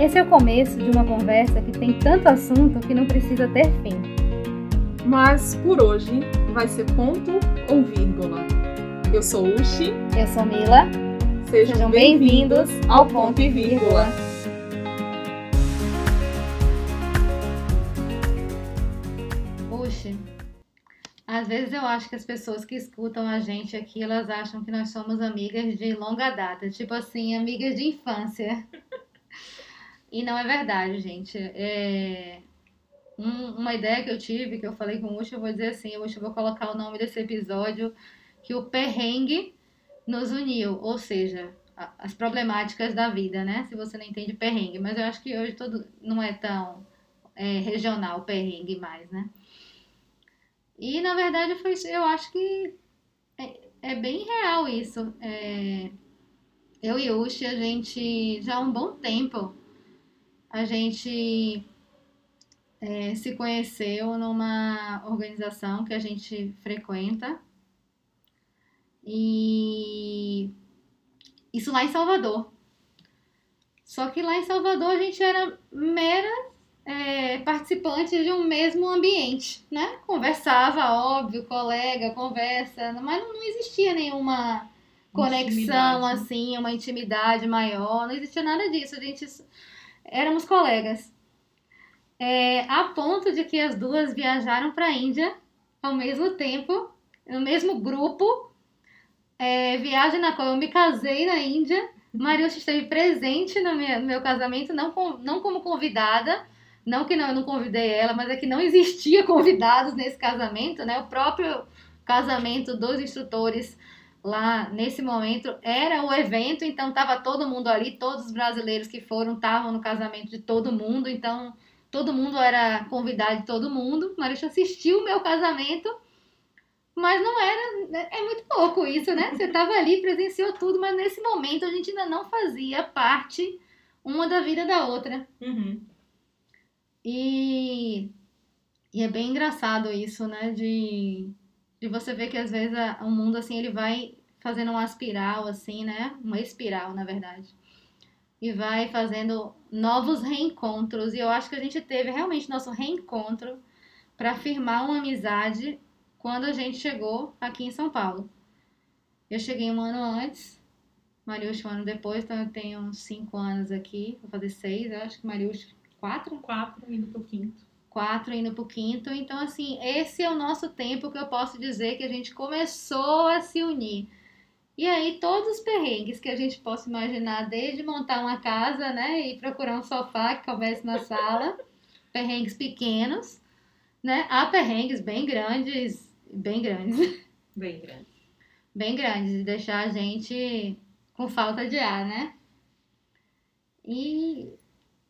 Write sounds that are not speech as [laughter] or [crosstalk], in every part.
Esse é o começo de uma conversa que tem tanto assunto que não precisa ter fim. Mas por hoje vai ser ponto ou vírgula. Eu sou Uchi. Eu sou Mila. Sejam, Sejam bem-vindos ao Ponto e Vírgula. Puxa, às vezes eu acho que as pessoas que escutam a gente aqui, elas acham que nós somos amigas de longa data, tipo assim, amigas de infância. [laughs] E não é verdade, gente. É... um- uma ideia que eu tive, que eu falei com o Ucho, eu vou dizer assim, eu vou colocar o nome desse episódio, que o perrengue nos uniu, ou seja, as problemáticas da vida, né? Se você não entende perrengue, mas eu acho que hoje todo não é tão é, regional perrengue mais, né? E na verdade foi, eu acho que é, é bem real isso. É, eu e Uchi, a gente já há um bom tempo a gente é, se conheceu numa organização que a gente frequenta e isso lá em Salvador. Só que lá em Salvador a gente era mera é, participante de um mesmo ambiente, né? Conversava, óbvio, colega, conversa, mas não, não existia nenhuma conexão Intimidade. assim, uma intimidade maior, não existia nada disso. A gente éramos colegas. É, a ponto de que as duas viajaram para a Índia ao mesmo tempo, no mesmo grupo. É, viagem na qual eu me casei na Índia. Mariusz esteve presente no meu, meu casamento, não, com- não como convidada. Não que não, eu não convidei ela, mas é que não existia [laughs] convidados nesse casamento, né? O próprio casamento dos instrutores lá nesse momento era o evento, então tava todo mundo ali, todos os brasileiros que foram estavam no casamento de todo mundo, então todo mundo era convidado de todo mundo. Mariusz assistiu o meu casamento, mas não era, é muito louco isso, né? Você tava ali, presenciou tudo, mas nesse momento a gente ainda não fazia parte uma da vida da outra. Uhum. E, e é bem engraçado isso, né? De, de você ver que às vezes o mundo assim ele vai fazendo uma espiral assim, né? Uma espiral, na verdade. E vai fazendo novos reencontros. E eu acho que a gente teve realmente nosso reencontro para firmar uma amizade quando a gente chegou aqui em São Paulo. Eu cheguei um ano antes, Mariusz um ano depois, então eu tenho uns cinco anos aqui, vou fazer seis, acho que Mariusz quatro Quatro indo pro quinto. Quatro indo pro quinto. Então, assim, esse é o nosso tempo que eu posso dizer que a gente começou a se unir. E aí, todos os perrengues que a gente possa imaginar, desde montar uma casa, né, e procurar um sofá que coubesse na sala, [laughs] perrengues pequenos, né, há perrengues bem grandes, bem grandes, Bem grande. bem grandes, de deixar a gente com falta de ar, né? E,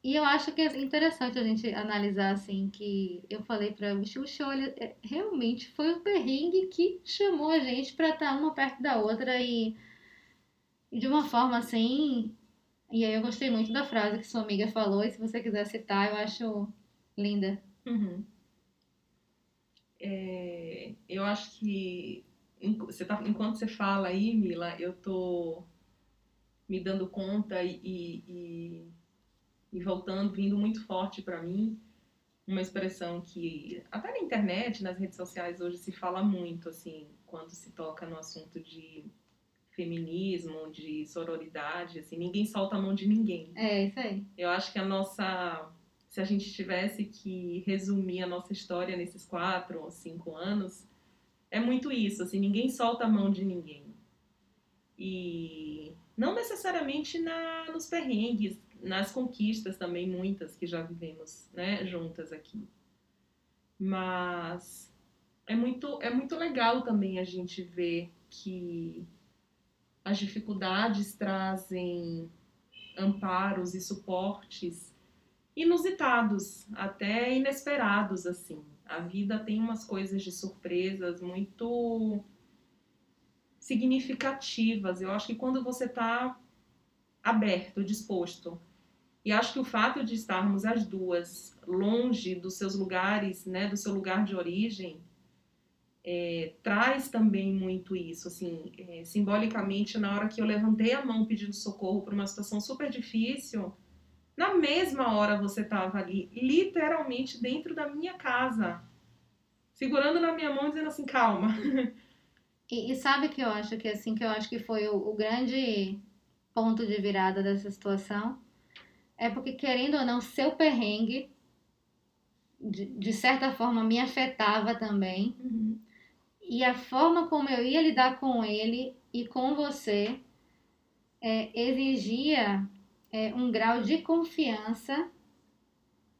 e eu acho que é interessante a gente analisar assim que eu falei para o Xuxa, olha, é, realmente foi o perrengue que chamou a gente para estar uma perto da outra e, e de uma forma assim. E aí eu gostei muito da frase que sua amiga falou, e se você quiser citar, eu acho linda. Uhum. É, eu acho que você tá, enquanto você fala aí, Mila, eu tô me dando conta e, e, e- e voltando, vindo muito forte para mim, uma expressão que até na internet, nas redes sociais hoje se fala muito, assim, quando se toca no assunto de feminismo, de sororidade, assim, ninguém solta a mão de ninguém. É isso aí. Eu acho que a nossa. Se a gente tivesse que resumir a nossa história nesses quatro ou cinco anos, é muito isso. Assim, ninguém solta a mão de ninguém. E não necessariamente na, nos perrengues, nas conquistas também, muitas que já vivemos né, juntas aqui. Mas é muito, é muito legal também a gente ver que as dificuldades trazem amparos e suportes inusitados, até inesperados assim. A vida tem umas coisas de surpresas muito significativas. Eu acho que quando você está aberto, disposto, e acho que o fato de estarmos as duas longe dos seus lugares, né, do seu lugar de origem, é, traz também muito isso, assim, é, simbolicamente, na hora que eu levantei a mão pedindo socorro para uma situação super difícil, Na mesma hora você estava ali, literalmente dentro da minha casa, segurando na minha mão, dizendo assim, calma. [laughs] E, e sabe que eu acho que assim que eu acho que foi o, o grande ponto de virada dessa situação é porque querendo ou não seu perrengue de, de certa forma me afetava também Uhum. e a forma como eu ia lidar com ele e com você é, exigia é, um grau de confiança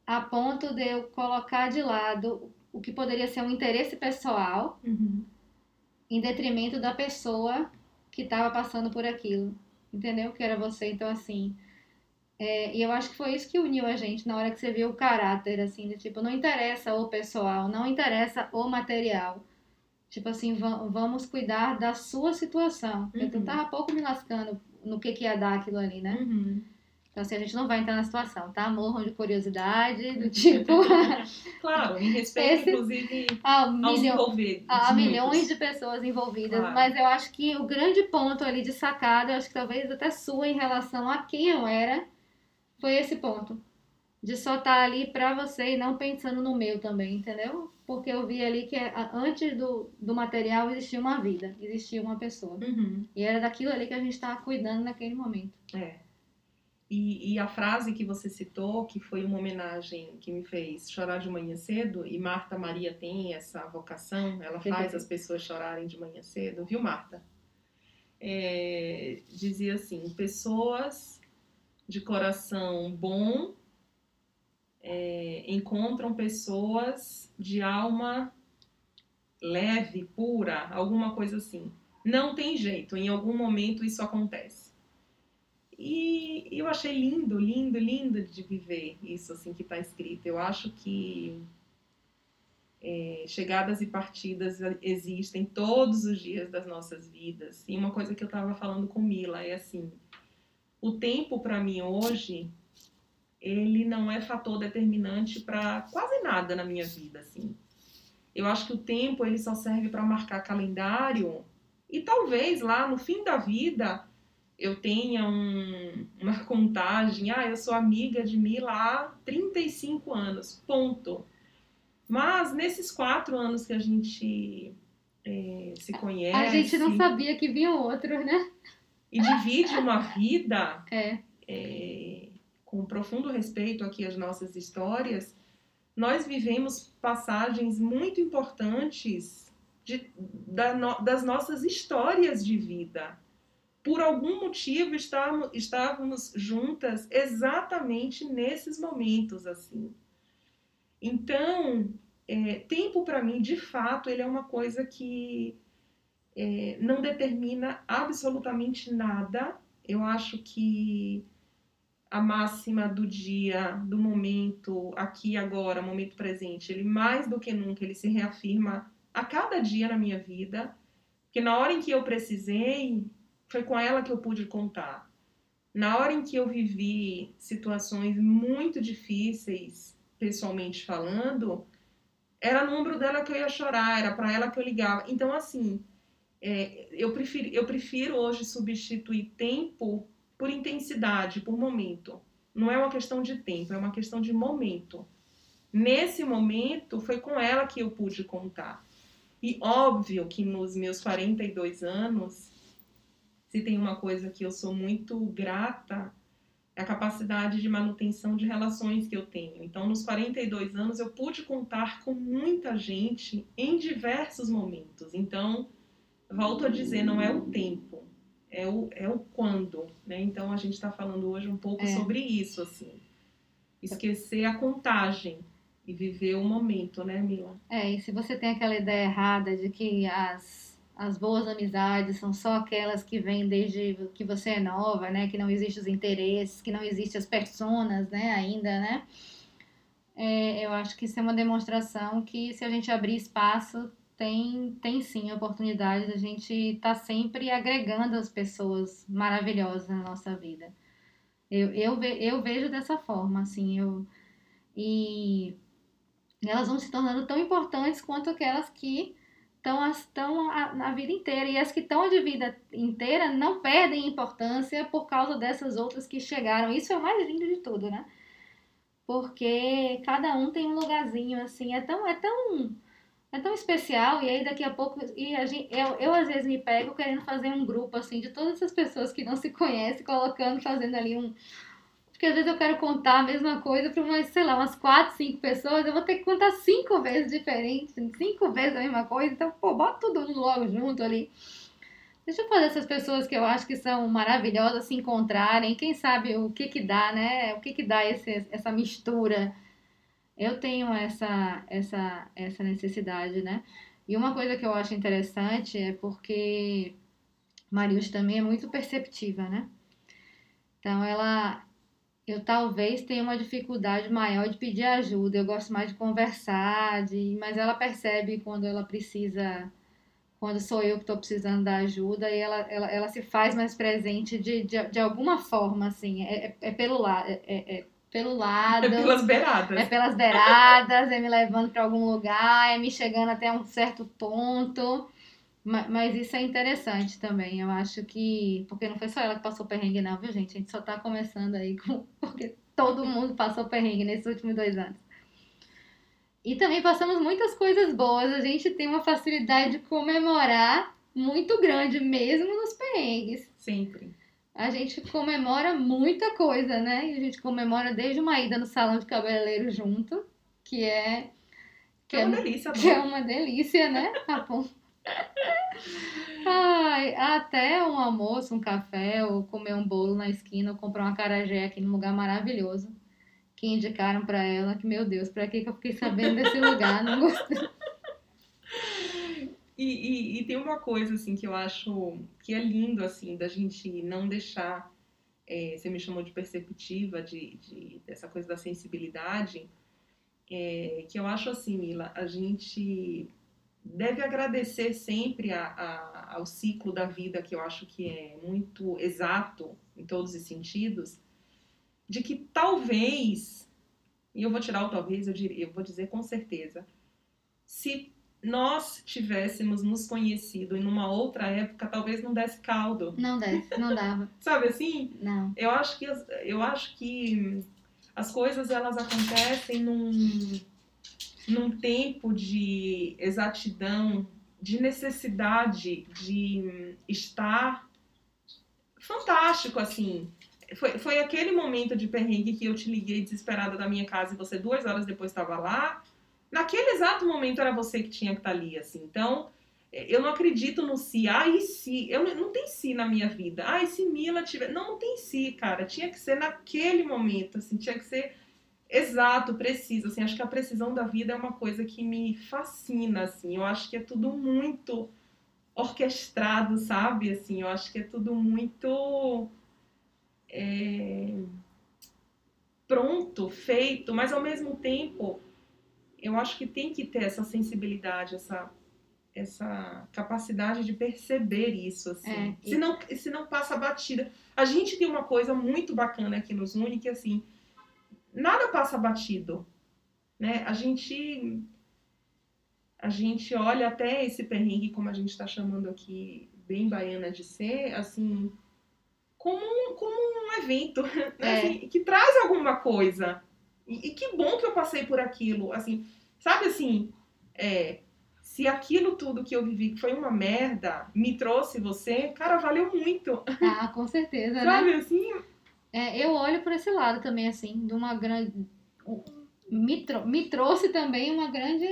a ponto de eu colocar de lado o que poderia ser um interesse pessoal Uhum. em detrimento da pessoa que estava passando por aquilo, entendeu? Que era você, então assim. É, e eu acho que foi isso que uniu a gente na hora que você viu o caráter, assim, de tipo, não interessa o pessoal, não interessa o material. Tipo assim, va- vamos cuidar da sua situação. Eu Uhum. tava pouco me lascando no que, que ia dar aquilo ali, né? Uhum. Então, assim, a gente não vai entrar na situação, tá? Morram de curiosidade, do [laughs] tipo, [laughs] Claro, [laughs] em respeito, Esse- inclusive, aos milhão, há muitos. milhões de pessoas envolvidas, Claro. mas eu acho que o grande ponto ali de sacada, eu acho que talvez até sua em relação a quem eu era, foi esse ponto. De só estar ali pra você e não pensando no meu também, entendeu? Porque eu vi ali que a- antes do, do material existia uma vida, existia uma pessoa. Uhum. E era daquilo ali que a gente estava cuidando naquele momento. É. E, e a frase que você citou, que foi uma homenagem que me fez chorar de manhã cedo, e Marta Maria tem essa vocação, ela faz as pessoas chorarem de manhã cedo, viu, Marta? É, dizia assim: pessoas de coração bom é, encontram pessoas de alma leve, pura, alguma coisa assim. Não tem jeito, em algum momento isso acontece. E eu achei lindo, lindo, lindo de viver isso assim que está escrito. Eu acho que é, chegadas e partidas existem todos os dias das nossas vidas. E uma coisa que eu estava falando com Mila é assim: o tempo para mim hoje ele não é fator determinante para quase nada na minha vida, assim. Eu acho que o tempo ele só serve para marcar calendário e talvez lá no fim da vida eu tenha um, uma [laughs] contagem, ah, eu sou amiga de Mila há 35 anos, ponto. Mas nesses quatro anos que a gente é, se conhece A gente não sabia que vinham outros, né? E divide uma vida É. é, com profundo respeito aqui às nossas histórias, nós vivemos passagens muito importantes de- da no- das nossas histórias de vida. Por algum motivo estávamos, estávamos juntas exatamente nesses momentos assim. Então, é, tempo para mim, de fato, ele é uma coisa que é, não determina absolutamente nada. Eu acho que a máxima do dia, do momento, aqui agora, momento presente, ele mais do que nunca ele se reafirma a cada dia na minha vida, porque na hora em que eu precisei, foi com ela que eu pude contar. Na hora em que eu vivi situações muito difíceis, pessoalmente falando, era no ombro dela que eu ia chorar, era para ela que eu ligava. Então, assim, é, eu, prefiro, eu prefiro hoje substituir tempo por intensidade, por momento. Não é uma questão de tempo, é uma questão de momento. Nesse momento, foi com ela que eu pude contar. E óbvio que nos meus 42 anos, se tem uma coisa que eu sou muito grata, é a capacidade de manutenção de relações que eu tenho. Então, nos 42 anos, eu pude contar com muita gente em diversos momentos. Então, volto a dizer, não é o tempo, é o, é o quando, né? Então a gente está falando hoje um pouco É. sobre isso, assim. Esquecer a contagem e viver o momento, né, Mila? É, e se você tem aquela ideia errada de que as, as boas amizades são só aquelas que vêm desde que você é nova, né? Que não existem os interesses, que não existem as personas, né? Ainda, né? É, eu acho que isso é uma demonstração que se a gente abrir espaço, tem, tem sim a oportunidade da gente estar sempre agregando as pessoas maravilhosas na nossa vida. Eu, eu, ve- eu vejo dessa forma, assim, eu... E elas vão se tornando tão importantes quanto aquelas que estão estão a, a vida inteira. E as que estão de vida inteira não perdem importância por causa dessas outras que chegaram. Isso é o mais lindo de tudo, né? Porque cada um tem um lugarzinho, assim, é tão, é tão, é tão especial. E aí daqui a pouco, e a gente, eu, eu às vezes me pego querendo fazer um grupo, assim, de todas essas pessoas que não se conhecem, colocando, fazendo ali um, porque às vezes eu quero contar a mesma coisa para umas, sei lá, umas quatro, cinco pessoas, eu vou ter que contar cinco vezes diferente, cinco vezes a mesma coisa, então, pô, bota todo mundo logo junto ali. Deixa eu fazer essas pessoas que eu acho que são maravilhosas se encontrarem, quem sabe o que que dá, né? O que que dá esse, essa mistura. Eu tenho essa, essa, essa necessidade, né? E uma coisa que eu acho interessante é porque Marius também é muito perceptiva, né? Então ela eu talvez tenha uma dificuldade maior de pedir ajuda. Eu gosto mais de conversar, de, mas ela percebe quando ela precisa, quando sou eu que estou precisando da ajuda, e ela, ela, ela se faz mais presente de, de, de alguma forma, assim. É, é, é pelo lado. É, é, é pelo lado. É pelas beiradas. É pelas beiradas, é me levando para algum lugar, é me chegando até um certo ponto. Mas isso é interessante também. Eu acho que. Porque não foi só ela que passou perrengue, não, viu, gente? A gente só tá começando aí com. [laughs] Porque todo mundo passou perrengue nesses últimos dois anos. E também passamos muitas coisas boas. A gente tem uma facilidade de comemorar muito grande, mesmo nos perrengues. Sempre. A gente comemora muita coisa, né? E a gente comemora desde uma ida no salão de cabeleireiro junto, que é. Que, que é uma delícia, Que é uma delícia, né? [laughs] A Ai, até um almoço, um café, ou comer um bolo na esquina, ou comprar uma carajé aqui num lugar maravilhoso. Que indicaram para ela que, meu Deus, pra que, que eu fiquei sabendo desse lugar? Não gostei. [laughs] E, e, e, tem uma coisa, assim, que eu acho que é lindo, assim, da gente não deixar. É, você me chamou de perceptiva, de, de, dessa coisa da sensibilidade, é, que eu acho assim, Mila, a gente deve agradecer sempre a, a, ao ciclo da vida, que eu acho que é muito exato em todos os sentidos, de que talvez, e eu vou tirar o talvez, eu, diria, eu vou dizer com certeza, se nós tivéssemos nos conhecido em uma outra época, talvez não desse caldo. Não desse, não dava. [laughs] Sabe assim? Não. Eu acho que eu acho que as coisas elas acontecem num num tempo de exatidão, de necessidade de estar fantástico, assim. Foi, foi aquele momento de perrengue que eu te liguei desesperada da minha casa e você duas horas depois estava lá. Naquele exato momento era você que tinha que estar tá ali, assim. Então, eu não acredito no si. Ah, e se? Eu, não tem si na minha vida. Ah, e se Mila tiver... Não, não tem si, cara. Tinha que ser naquele momento, assim. Tinha que ser Exato, preciso. Assim, acho que a precisão da vida é uma coisa que me fascina, assim. Eu acho que é tudo muito orquestrado, sabe? Assim, eu acho que é tudo muito é, pronto, feito, mas ao mesmo tempo eu acho que tem que ter essa sensibilidade, essa essa capacidade de perceber isso, assim. É, e... senão, senão passa batida. A gente tem uma coisa muito bacana aqui nos une, que assim, nada passa batido, né? A gente a gente olha até esse perrengue, como a gente está chamando aqui, bem baiana de ser, assim, como um, como um evento, [laughs] né? É. Assim, que traz alguma coisa. E, e, que bom que eu passei por aquilo, assim, sabe assim, é, se aquilo tudo que eu vivi que foi uma merda, me trouxe você, cara, valeu muito. Ah, com certeza, sabe né? assim? É, eu olho por esse lado também, assim, de uma grande. Me, trou me trouxe também uma grande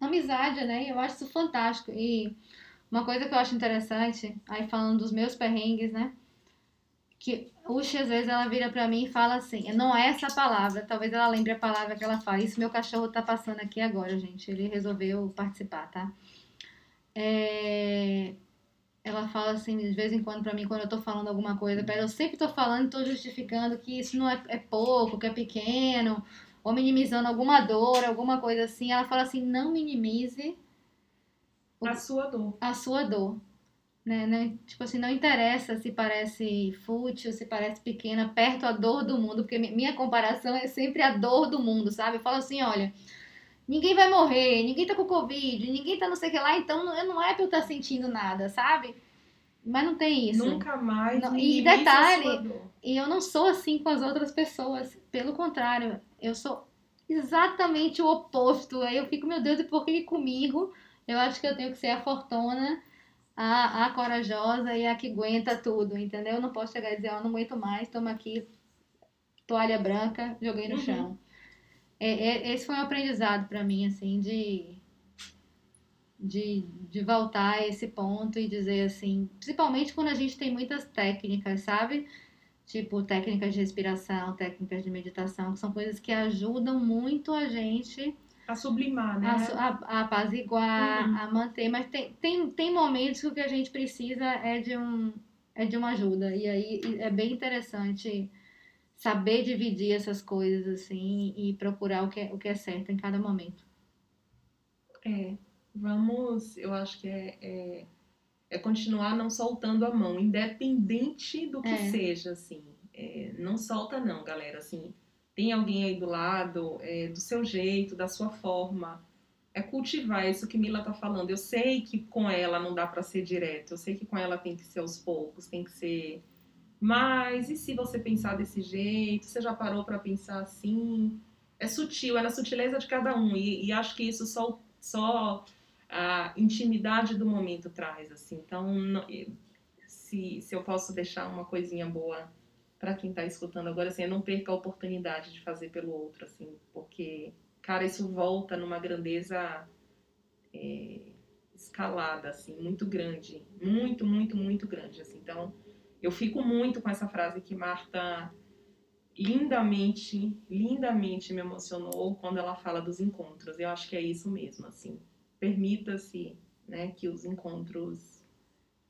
amizade, né? Eu acho isso fantástico. E uma coisa que eu acho interessante, aí falando dos meus perrengues, né? Que Uchi, às vezes, ela vira pra mim e fala assim: não é essa palavra, talvez ela lembre a palavra que ela fala. Isso meu cachorro tá passando aqui agora, gente. Ele resolveu participar, tá? É, ela fala assim de vez em quando para mim quando eu tô falando alguma coisa para eu sempre tô falando, tô justificando que isso não é, é pouco, que é pequeno, ou minimizando alguma dor, alguma coisa assim. Ela fala assim, não minimize o, a sua dor. A sua dor. Né, né? Tipo assim, não interessa se parece fútil, se parece pequena, perto a dor do mundo, porque minha comparação é sempre a dor do mundo, sabe? Eu falo assim, olha, ninguém vai morrer, ninguém tá com Covid, ninguém tá não sei o que lá, então não, é pra eu estar sentindo nada, sabe? Mas não tem isso. Nunca mais. Não, e detalhe. E eu não sou assim com as outras pessoas. Pelo contrário, eu sou exatamente o oposto. Aí eu fico, meu Deus, e por que comigo? Eu acho que eu tenho que ser a fortuna, a, a corajosa e a que aguenta tudo, entendeu? Eu não posso chegar e dizer, eu não aguento mais, toma aqui, toalha branca, joguei no Uhum. chão. É, é- esse foi um aprendizado pra mim, assim, de, de, de voltar a esse ponto e dizer assim, principalmente quando a gente tem muitas técnicas, sabe? Tipo, técnicas de respiração, técnicas de meditação, que são coisas que ajudam muito a gente A sublimar, né? a, a, apaziguar, Uhum. a manter, mas tem, tem, tem momentos que o que a gente precisa é de, um, é de uma ajuda. E aí é bem interessante saber dividir essas coisas assim e procurar o que é, o que é certo em cada momento. É, vamos, eu acho que é, é, é continuar não soltando a mão, independente do que É. seja, assim. É, não solta não, galera, assim. Tem alguém aí do lado, é, do seu jeito, da sua forma. É cultivar isso que Mila tá falando. Eu sei que com ela não dá pra ser direto. Eu sei que com ela tem que ser aos poucos, tem que ser. Mas e se você pensar desse jeito? Você já parou pra pensar assim? É sutil, é na sutileza de cada um. E, e acho que isso só, só a intimidade do momento traz, assim. Então, se, se eu posso deixar uma coisinha boa pra quem tá escutando agora, assim, é não perca a oportunidade de fazer pelo outro, assim, porque, cara, isso volta numa grandeza é, escalada, assim, muito grande, muito, muito, muito grande, assim. Então, eu fico muito com essa frase que Marta lindamente, lindamente me emocionou quando ela fala dos encontros. Eu acho que é isso mesmo, assim. Permita-se, né, que os encontros,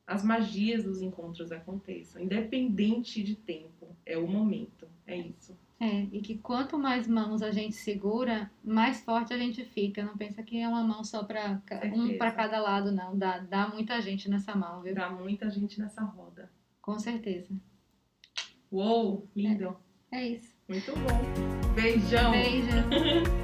as magias dos encontros aconteçam, independente de tempo. É o momento, é isso. É, e que quanto mais mãos a gente segura, mais forte a gente fica. Não pensa que é uma mão só para um para cada lado, não. Dá, dá muita gente nessa mão, viu? Dá muita gente nessa roda. Com certeza. Uou, lindo. É isso. Muito bom. Beijão. Beijo. [laughs]